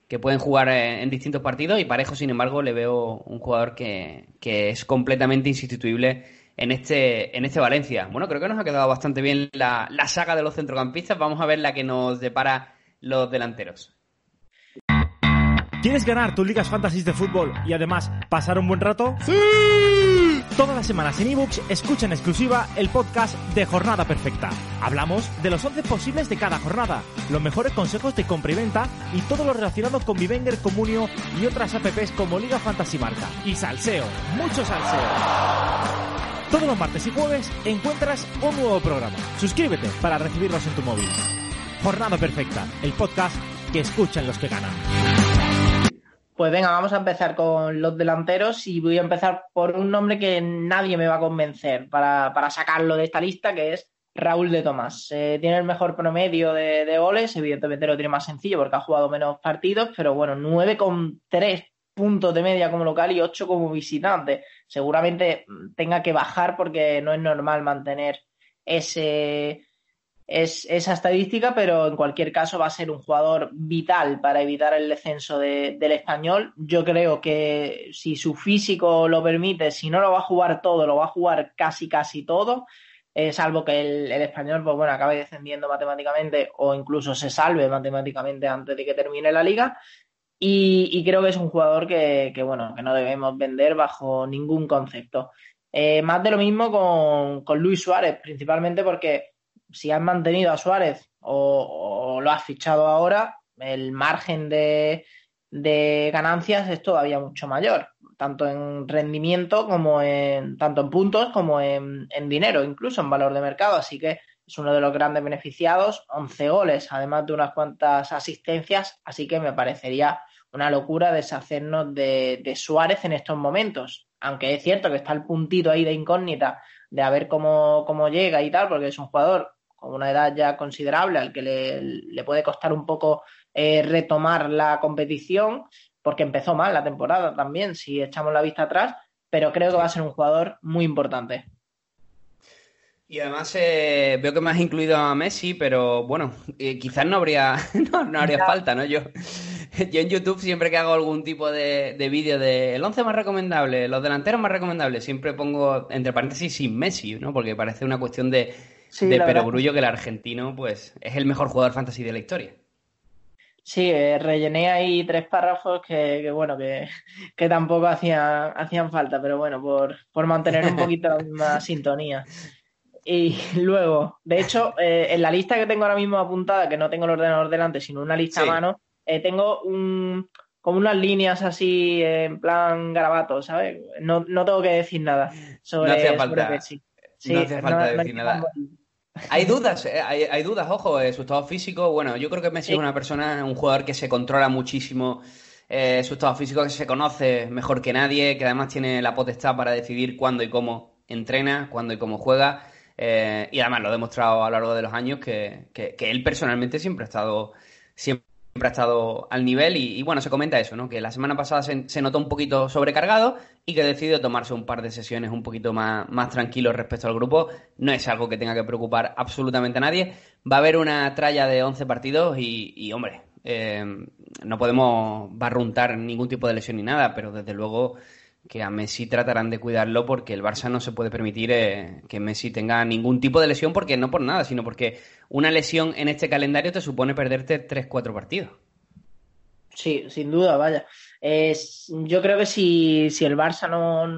Speaker 2: que pueden jugar eh, en distintos partidos y Parejo, sin embargo, le veo un jugador que, que es completamente insustituible en este, en este Valencia. Bueno, creo que nos ha quedado bastante bien la, la saga de los centrocampistas. Vamos a ver la que nos depara los delanteros.
Speaker 5: ¿Quieres ganar tus ligas fantasy de fútbol y además pasar un buen rato?
Speaker 6: ¡Sí!
Speaker 5: Todas las semanas en ebooks escucha en exclusiva el podcast de Jornada Perfecta. Hablamos de los 11 posibles de cada jornada, los mejores consejos de compra y venta y todo lo relacionado con Vivenger, Comunio y otras apps como Liga Fantasy Marca. Y salseo, mucho salseo. Todos los martes y jueves encuentras un nuevo programa. Suscríbete para recibirlos en tu móvil. Jornada Perfecta, el podcast que escuchan los que ganan.
Speaker 3: Pues venga, vamos a empezar con los delanteros y voy a empezar por un nombre que nadie me va a convencer para, para sacarlo de esta lista, que es Raúl de Tomás. Eh, tiene el mejor promedio de, de, goles, evidentemente lo tiene más sencillo porque ha jugado menos partidos, pero bueno, 9,3 puntos de media como local y 8 como visitante. Seguramente tenga que bajar porque no es normal mantener ese, es, esa estadística, pero en cualquier caso va a ser un jugador vital para evitar el descenso de, del español. Yo creo que si su físico lo permite, si no lo va a jugar todo, lo va a jugar casi casi todo, eh, salvo que el, el, español, pues bueno, acabe descendiendo matemáticamente o incluso se salve matemáticamente antes de que termine la liga. Y, y creo que es un jugador que, que, bueno, que no debemos vender bajo ningún concepto. Eh, más de lo mismo con, con Luis Suárez, principalmente porque si has mantenido a Suárez o, lo has fichado ahora, el margen de, ganancias es todavía mucho mayor, tanto en rendimiento como en, tanto en puntos como en, en, dinero, incluso en valor de mercado. Así que es uno de los grandes beneficiados, 11 goles, además de unas cuantas asistencias, así que me parecería una locura deshacernos de, de Suárez en estos momentos. Aunque es cierto que está el puntito ahí de incógnita de a ver cómo, cómo llega y tal, porque es un jugador con una edad ya considerable al que le, le puede costar un poco eh, retomar la competición, porque empezó mal la temporada también, si echamos la vista atrás, pero creo que va a ser un jugador muy importante.
Speaker 2: Y además eh, veo que me has incluido a Messi, pero bueno, eh, quizás no habría, [laughs] no, no habría falta, ¿no? Yo, [laughs] yo en YouTube siempre que hago algún tipo de, de vídeo de el 11 más recomendable, los delanteros más recomendables, siempre pongo entre paréntesis sin Messi, ¿no? Porque parece una cuestión de, sí, de perogrullo que el argentino pues es el mejor jugador fantasy de la historia.
Speaker 3: Sí, eh, rellené ahí tres párrafos que, que bueno, que, [laughs] que tampoco hacían, hacían falta, pero bueno, por, por mantener un poquito [laughs] la misma sintonía. Y [laughs] luego, de hecho, eh, en la lista que tengo ahora mismo apuntada, que no tengo el ordenador delante, sino una lista sí. a mano, eh, tengo un, como unas líneas así en plan garabato, ¿sabes? No, no tengo que decir nada sobre,
Speaker 2: no hacía falta,
Speaker 3: sobre Messi.
Speaker 2: Sí, no hacía falta no, decir no nada. Hay dudas, eh, hay, hay, dudas, ojo, eh, su estado físico. Bueno, yo creo que Messi sí. es una persona, un jugador que se controla muchísimo eh, su estado físico, que se conoce mejor que nadie, que además tiene la potestad para decidir cuándo y cómo entrena, cuándo y cómo juega. Eh, y además lo ha demostrado a lo largo de los años que, que, que él personalmente siempre ha estado siempre ha estado al nivel y, bueno, se comenta eso, ¿no? Que la semana pasada se, notó un poquito sobrecargado y que decidió tomarse un par de sesiones un poquito más, más tranquilos respecto al grupo. No es algo que tenga que preocupar absolutamente a nadie. Va a haber una tralla de 11 partidos y, y hombre, eh, no podemos barruntar ningún tipo de lesión ni nada, pero desde luego que a Messi tratarán de cuidarlo porque el Barça no se puede permitir eh, que Messi tenga ningún tipo de lesión porque no por nada, sino porque una lesión en este calendario te supone perderte 3-4 partidos.
Speaker 3: Sí, sin duda, vaya. Yo creo que si, si el Barça no,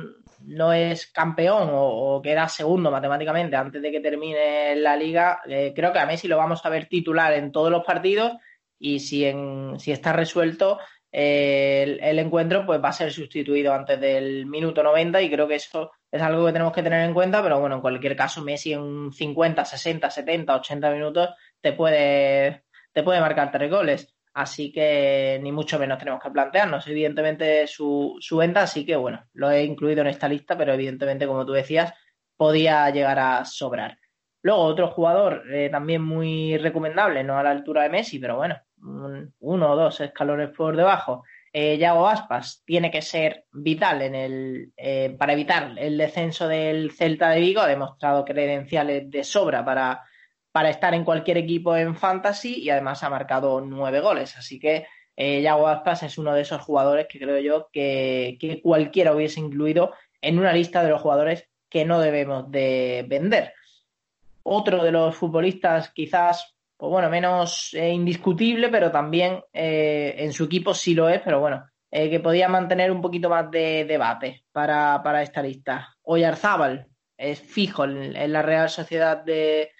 Speaker 3: no es campeón o, o, queda segundo matemáticamente antes de que termine la liga, eh, creo que a Messi lo vamos a ver titular en todos los partidos y si, en, si está resuelto, el, encuentro pues va a ser sustituido antes del minuto 90 y creo que eso es algo que tenemos que tener en cuenta, pero bueno, en cualquier caso Messi en 50, 60, 70, 80 minutos te puede, te puede marcar tres goles. Así que ni mucho menos tenemos que plantearnos, evidentemente, su, su venta. Así que bueno, lo he incluido en esta lista, pero evidentemente, como tú decías, podía llegar a sobrar. Luego, otro jugador eh, también muy recomendable, no a la altura de Messi, pero bueno, uno o dos escalones por debajo. Eh, Yago Aspas tiene que ser vital en el, eh, para evitar el descenso del Celta de Vigo. Ha demostrado credenciales de sobra para, estar en cualquier equipo en fantasy y además ha marcado nueve goles. Así que eh, Yago Aspas es uno de esos jugadores que creo yo que, que cualquiera hubiese incluido en una lista de los jugadores que no debemos de vender. Otro de los futbolistas quizás pues bueno, menos eh, indiscutible, pero también eh, en su equipo sí lo es, pero bueno, eh, que podía mantener un poquito más de debate para, para esta lista. Oyarzábal es fijo en, la Real Sociedad de,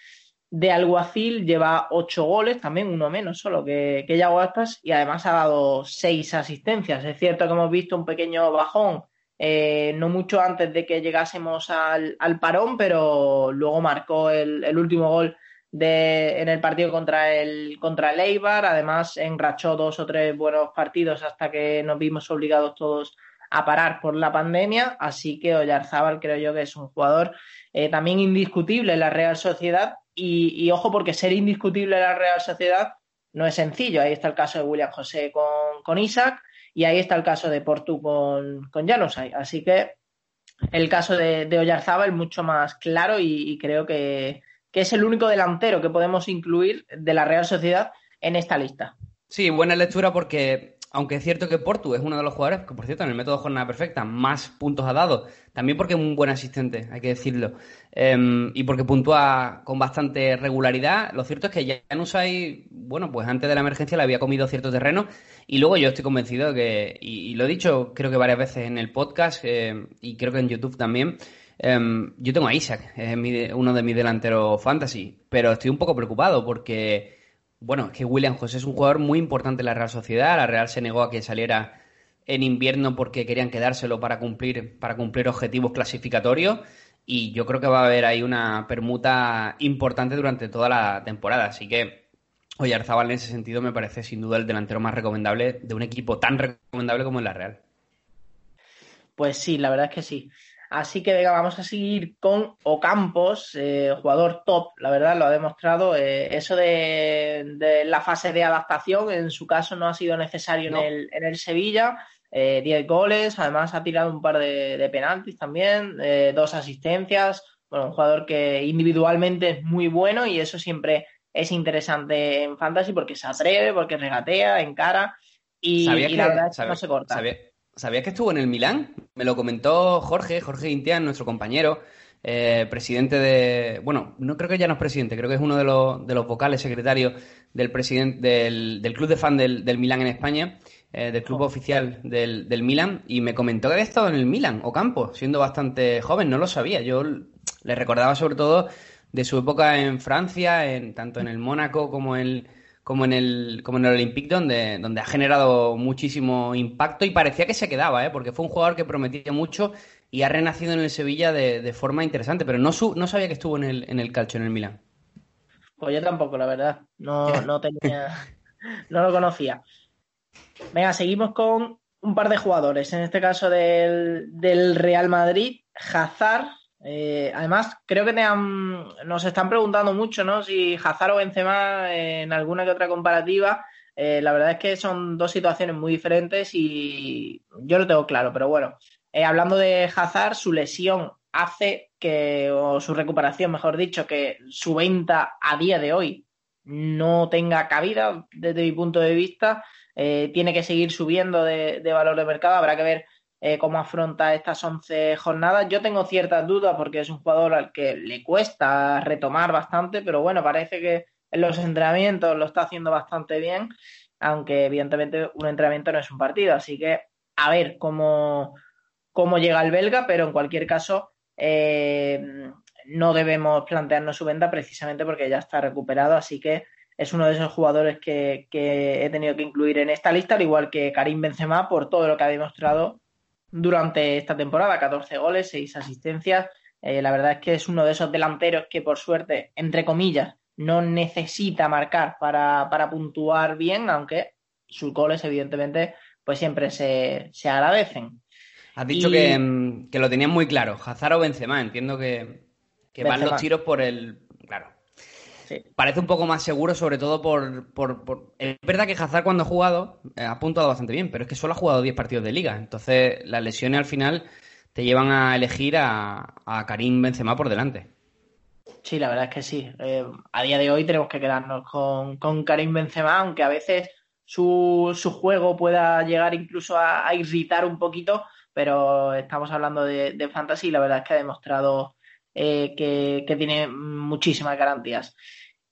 Speaker 3: de Alguacil, lleva ocho goles, también uno menos solo que, que Yago Aspas, y además ha dado seis asistencias. Es cierto que hemos visto un pequeño bajón no mucho antes de que llegásemos al, al parón, pero luego marcó el último gol en el partido contra el, contra el Eibar. Además, enrachó dos o tres buenos partidos hasta que nos vimos obligados todos a parar por la pandemia. Así que Oyarzábal creo yo que es un jugador eh, también indiscutible en la Real Sociedad. Y, y, ojo, porque ser indiscutible en la Real Sociedad no es sencillo. Ahí está el caso de William José con, con Isaac y ahí está el caso de Portu con, con. Así que el caso de, de Oyarzábal es mucho más claro y creo que, que es el único delantero que podemos incluir de la Real Sociedad en esta lista.
Speaker 2: Sí, buena lectura porque, aunque es cierto que Portu es uno de los jugadores que, por cierto, en el método jornada perfecta más puntos ha dado, también porque es un buen asistente, hay que decirlo, eh, y porque puntúa con bastante regularidad. Lo cierto es que Janusay, bueno, pues antes de la emergencia le había comido cierto terreno y luego yo estoy convencido que, y, y lo he dicho creo que varias veces en el podcast eh, y creo que en YouTube también, Um, yo tengo a Isaac, es uno de mis delanteros fantasy, pero estoy un poco preocupado porque, bueno, es que William José es un jugador muy importante en la Real Sociedad. La Real se negó a que saliera en invierno porque querían quedárselo para cumplir, para cumplir objetivos clasificatorios. Y yo creo que va a haber ahí una permuta importante durante toda la temporada. Así que Oyarzábal en ese sentido me parece sin duda el delantero más recomendable de un equipo tan recomendable como en la Real.
Speaker 3: Pues sí, la verdad es que sí. Así que venga, vamos a seguir con Ocampos, eh, jugador top, la verdad lo ha demostrado. Eh, eso de, de, la fase de adaptación, en su caso no ha sido necesario no. en, el, en, el, Sevilla. 10 eh, goles, además ha tirado un par de, de penaltis también, eh, dos asistencias. Bueno, un jugador que individualmente es muy bueno y eso siempre es interesante en Fantasy porque se atreve, porque regatea, encara y, y
Speaker 2: que,
Speaker 3: la verdad es que
Speaker 2: sabía,
Speaker 3: no se corta.
Speaker 2: Sabía, ¿Sabías que estuvo en el Milán? Me lo comentó Jorge, Jorge Intian, nuestro compañero, eh, presidente de. Bueno, no creo que ya no es presidente, creo que es uno de los, de los vocales secretarios del presidente del, del club de fan del, del Milán en España, eh, del club oh. oficial del, del Milán, y me comentó que había estado en el Milán, Ocampo, siendo bastante joven, no lo sabía. Yo le recordaba sobre todo de su época en Francia, en, tanto en el Mónaco como en como en el, como en el Olympique, donde, donde ha generado muchísimo impacto y parecía que se quedaba, ¿eh? porque fue un jugador que prometía mucho y ha renacido en el Sevilla de, de forma interesante, pero no, su, no sabía que estuvo en el, en el calcio en el Milán.
Speaker 3: Pues yo tampoco, la verdad. No, [laughs] no tenía. no lo conocía. Venga, seguimos con un par de jugadores. En este caso del, del Real Madrid, Hazard, eh, además, creo que han, nos están preguntando mucho, ¿no? Si Hazard o Benzema en alguna que otra comparativa. Eh, la verdad es que son dos situaciones muy diferentes y yo lo tengo claro, pero bueno. Eh, hablando de Hazard, su lesión hace que, o su recuperación, mejor dicho, que su venta a día de hoy no tenga cabida desde mi punto de vista. tiene que seguir subiendo de valor de mercado. Habrá que ver eh, cómo afronta estas 11 jornadas. Yo tengo ciertas dudas porque es un jugador al que le cuesta retomar bastante, pero bueno, parece que en los entrenamientos lo está haciendo bastante bien, aunque evidentemente un entrenamiento no es un partido. Así que a ver cómo, cómo llega el belga, pero en cualquier caso eh, no debemos plantearnos su venta precisamente porque ya está recuperado, así que es uno de esos jugadores que, que, he tenido que incluir en esta lista, al igual que Karim Benzema, por todo lo que ha demostrado durante esta temporada, 14 goles, 6 asistencias. Eh, la verdad es que es uno de esos delanteros que por suerte, entre comillas, no necesita marcar para, para puntuar bien, aunque sus goles evidentemente pues siempre se, se agradecen.
Speaker 2: Has dicho y... que, que, lo tenían muy claro, Hazard o Benzema, entiendo que, que van los tiros por el... Sí. Parece un poco más seguro, sobre todo por, por, por, Es verdad que Hazard cuando ha jugado eh, ha puntuado bastante bien, pero es que solo ha jugado 10 partidos de liga. Entonces las lesiones al final te llevan a elegir a, a Karim Benzema por delante.
Speaker 3: Sí, la verdad es que sí. Eh, a día de hoy tenemos que quedarnos con, con Karim Benzema, aunque a veces su, su juego pueda llegar incluso a, a, irritar un poquito, pero estamos hablando de, de fantasy y la verdad es que ha demostrado eh, que, que, tiene muchísimas garantías.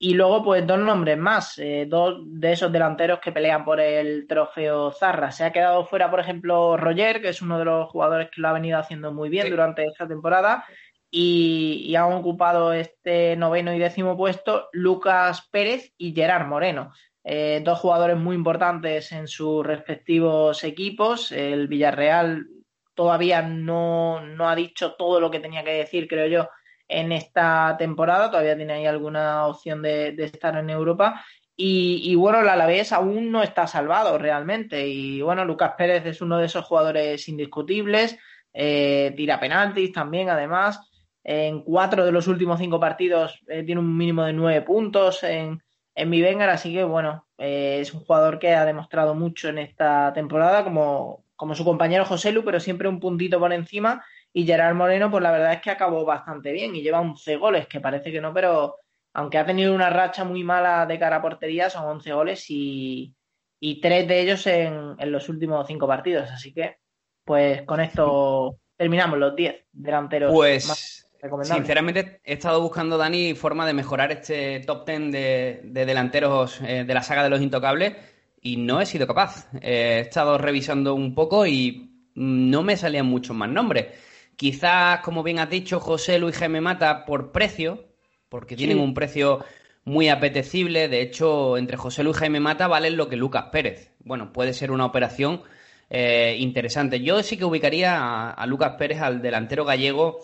Speaker 3: Y luego, pues dos nombres más, eh, dos de esos delanteros que pelean por el trofeo Zarra. Se ha quedado fuera, por ejemplo, Roger, que es uno de los jugadores que lo ha venido haciendo muy bien
Speaker 2: Sí.
Speaker 3: durante esta temporada. Y, y han ocupado este noveno y décimo puesto Lucas Pérez y Gerard Moreno. Eh, dos jugadores muy importantes en sus respectivos equipos. El Villarreal todavía no, no ha dicho todo lo que tenía que decir, creo yo, en esta temporada. Todavía tiene ahí alguna opción de, estar en Europa. Y, bueno, el Alavés aún no está salvado realmente. Y bueno, Lucas Pérez es uno de esos jugadores indiscutibles. Eh, tira penaltis también, además. En cuatro de los últimos cinco partidos eh, tiene un mínimo de nueve puntos en, en mi así que bueno, eh, es un jugador que ha demostrado mucho en esta temporada, como, como su compañero José Lu, pero siempre un puntito por encima. Y Gerard Moreno, pues la verdad es que acabó bastante bien y lleva 11 goles, que parece que no, pero aunque ha tenido una racha muy mala de cara a portería, son 11 goles y, y tres de ellos en, en los últimos cinco partidos. Así que, pues con esto terminamos los 10 delanteros.
Speaker 2: Pues, sinceramente, he estado buscando, Dani, forma de mejorar este top 10 de, de delanteros eh, de la saga de los intocables y no he sido capaz. Eh, he estado revisando un poco y no me salían muchos más nombres. Quizás, como bien has dicho, José Luis Jaime Mata por precio, porque tienen un precio muy apetecible. De hecho, entre José Luis Jaime Mata valen lo que Lucas Pérez. Bueno, puede ser una operación eh, interesante. Yo sí que ubicaría a, a Lucas Pérez, al delantero gallego,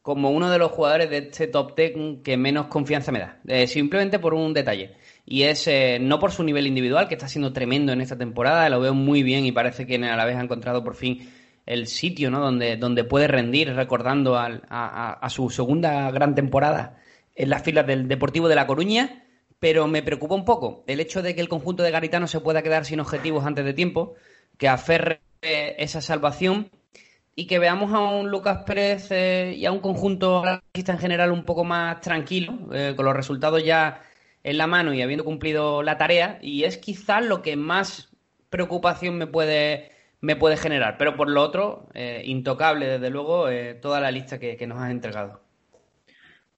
Speaker 2: como uno de los jugadores de este top 10 que menos confianza me da. Eh, simplemente por un detalle. Y es eh, no por su nivel individual, que está siendo tremendo en esta temporada, lo veo muy bien y parece que en Alavés ha encontrado por fin el sitio ¿no? donde, donde puede rendir, recordando al- a, su segunda gran temporada en las filas del Deportivo de La Coruña. Pero me preocupa un poco el hecho de que el conjunto de Garitano se pueda quedar sin objetivos antes de tiempo, que aferre eh, esa salvación y que veamos a un Lucas Pérez eh, y a un conjunto en general un poco más tranquilo, eh, con los resultados ya en la mano y habiendo cumplido la tarea, y es quizás lo que más preocupación me puede, me puede generar. Pero por lo otro, eh, intocable, desde luego, eh, toda la lista que, que nos has entregado.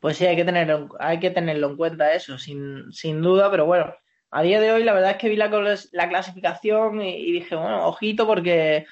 Speaker 3: Pues sí, hay que tenerlo, hay que tenerlo en cuenta eso, sin, sin duda, pero bueno, a día de hoy la verdad es que vi la, la clasificación y, y dije, bueno, ojito porque,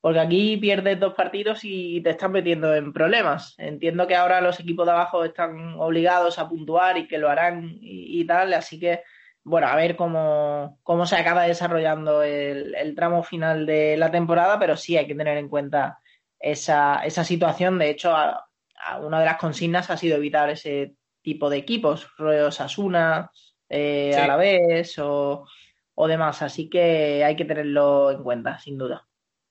Speaker 3: porque aquí pierdes dos partidos y te están metiendo en problemas. Entiendo que ahora los equipos de abajo están obligados a puntuar y que lo harán y, y tal, así que, bueno, a ver cómo, cómo se acaba desarrollando el, el tramo final de la temporada, pero sí hay que tener en cuenta esa, esa situación. De hecho, a- a- una de las consignas ha sido evitar ese tipo de equipos, rollo Sasuna, eh,
Speaker 2: Sí.
Speaker 3: Alavés o, o demás. Así que hay que tenerlo en cuenta, sin duda.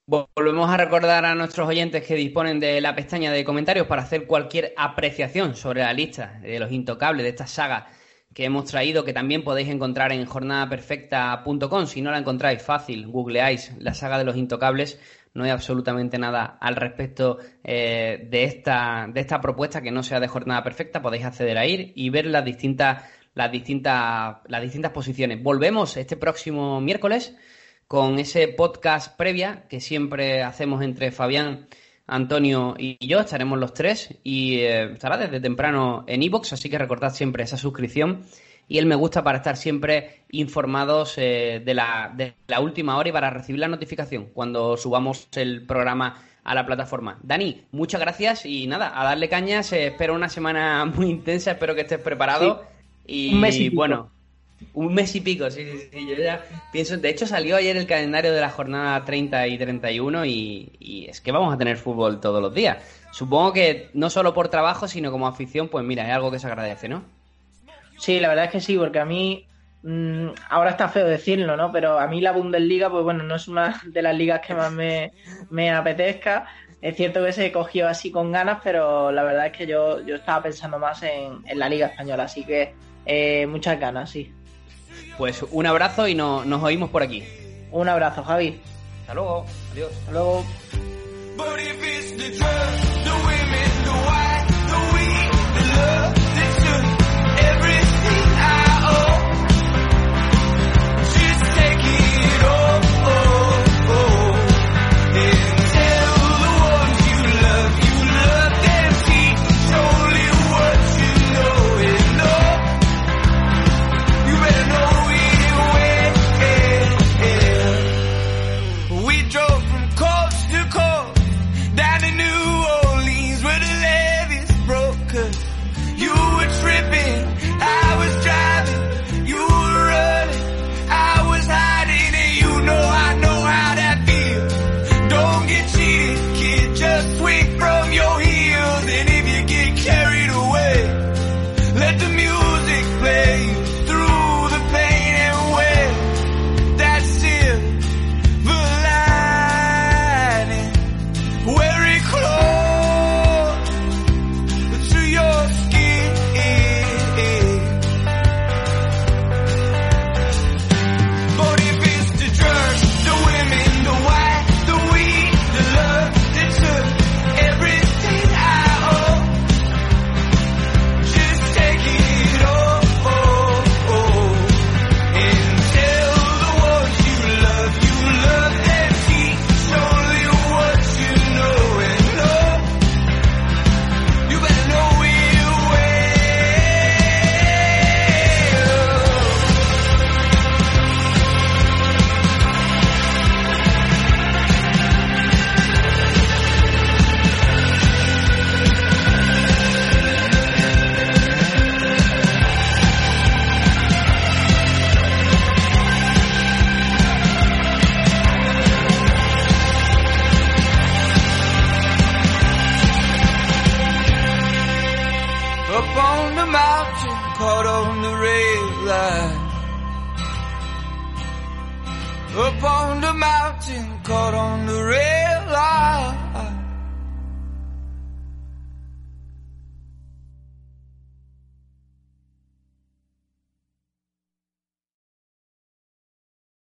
Speaker 2: Volvemos a recordar a nuestros oyentes que disponen de la pestaña de comentarios para hacer cualquier apreciación sobre la lista de los intocables de esta saga que hemos traído, que también podéis encontrar en jornadaperfecta.com. Si no la encontráis fácil, googleáis la saga de los intocables. No hay absolutamente nada al respecto eh, de, esta, de esta propuesta que no sea de jornada perfecta. Podéis acceder a ir y ver las distintas, las distintas, las distintas posiciones. Volvemos este próximo miércoles con ese podcast previa que siempre hacemos entre Fabián, Antonio y yo. Estaremos los tres y eh, estará desde temprano en iBox, así que recordad siempre esa suscripción y el me gusta para estar siempre informados eh, de, la, de la última hora y para recibir la notificación cuando subamos el programa a la plataforma. Dani, muchas gracias y nada, a darle cañas. eh, espero una semana [laughs] muy intensa, espero que estés preparado. Y
Speaker 3: Un mes y
Speaker 2: bueno, un mes y pico, sí, sí, sí, Yo ya pienso. De hecho, salió ayer el calendario de la jornada 30 y 31 y, y es que vamos a tener fútbol todos los días. Supongo que no solo por trabajo, sino como afición, pues mira, es algo que se agradece, ¿no?
Speaker 3: Sí, la verdad es que sí, porque a mí, mm, ahora está feo decirlo, ¿no? Pero a mí la Bundesliga, pues bueno, no es una de las ligas que más me, me apetezca. Es cierto que se cogió así con ganas, pero la verdad es que yo, yo estaba pensando más en, en la Liga Española, así que eh, muchas ganas, sí.
Speaker 2: Pues un abrazo y no- nos oímos por aquí.
Speaker 3: Un abrazo, Javi.
Speaker 2: Hasta luego. Adiós.
Speaker 3: Hasta luego.
Speaker 7: But if it's the drugs, the women, the white, the weed, the love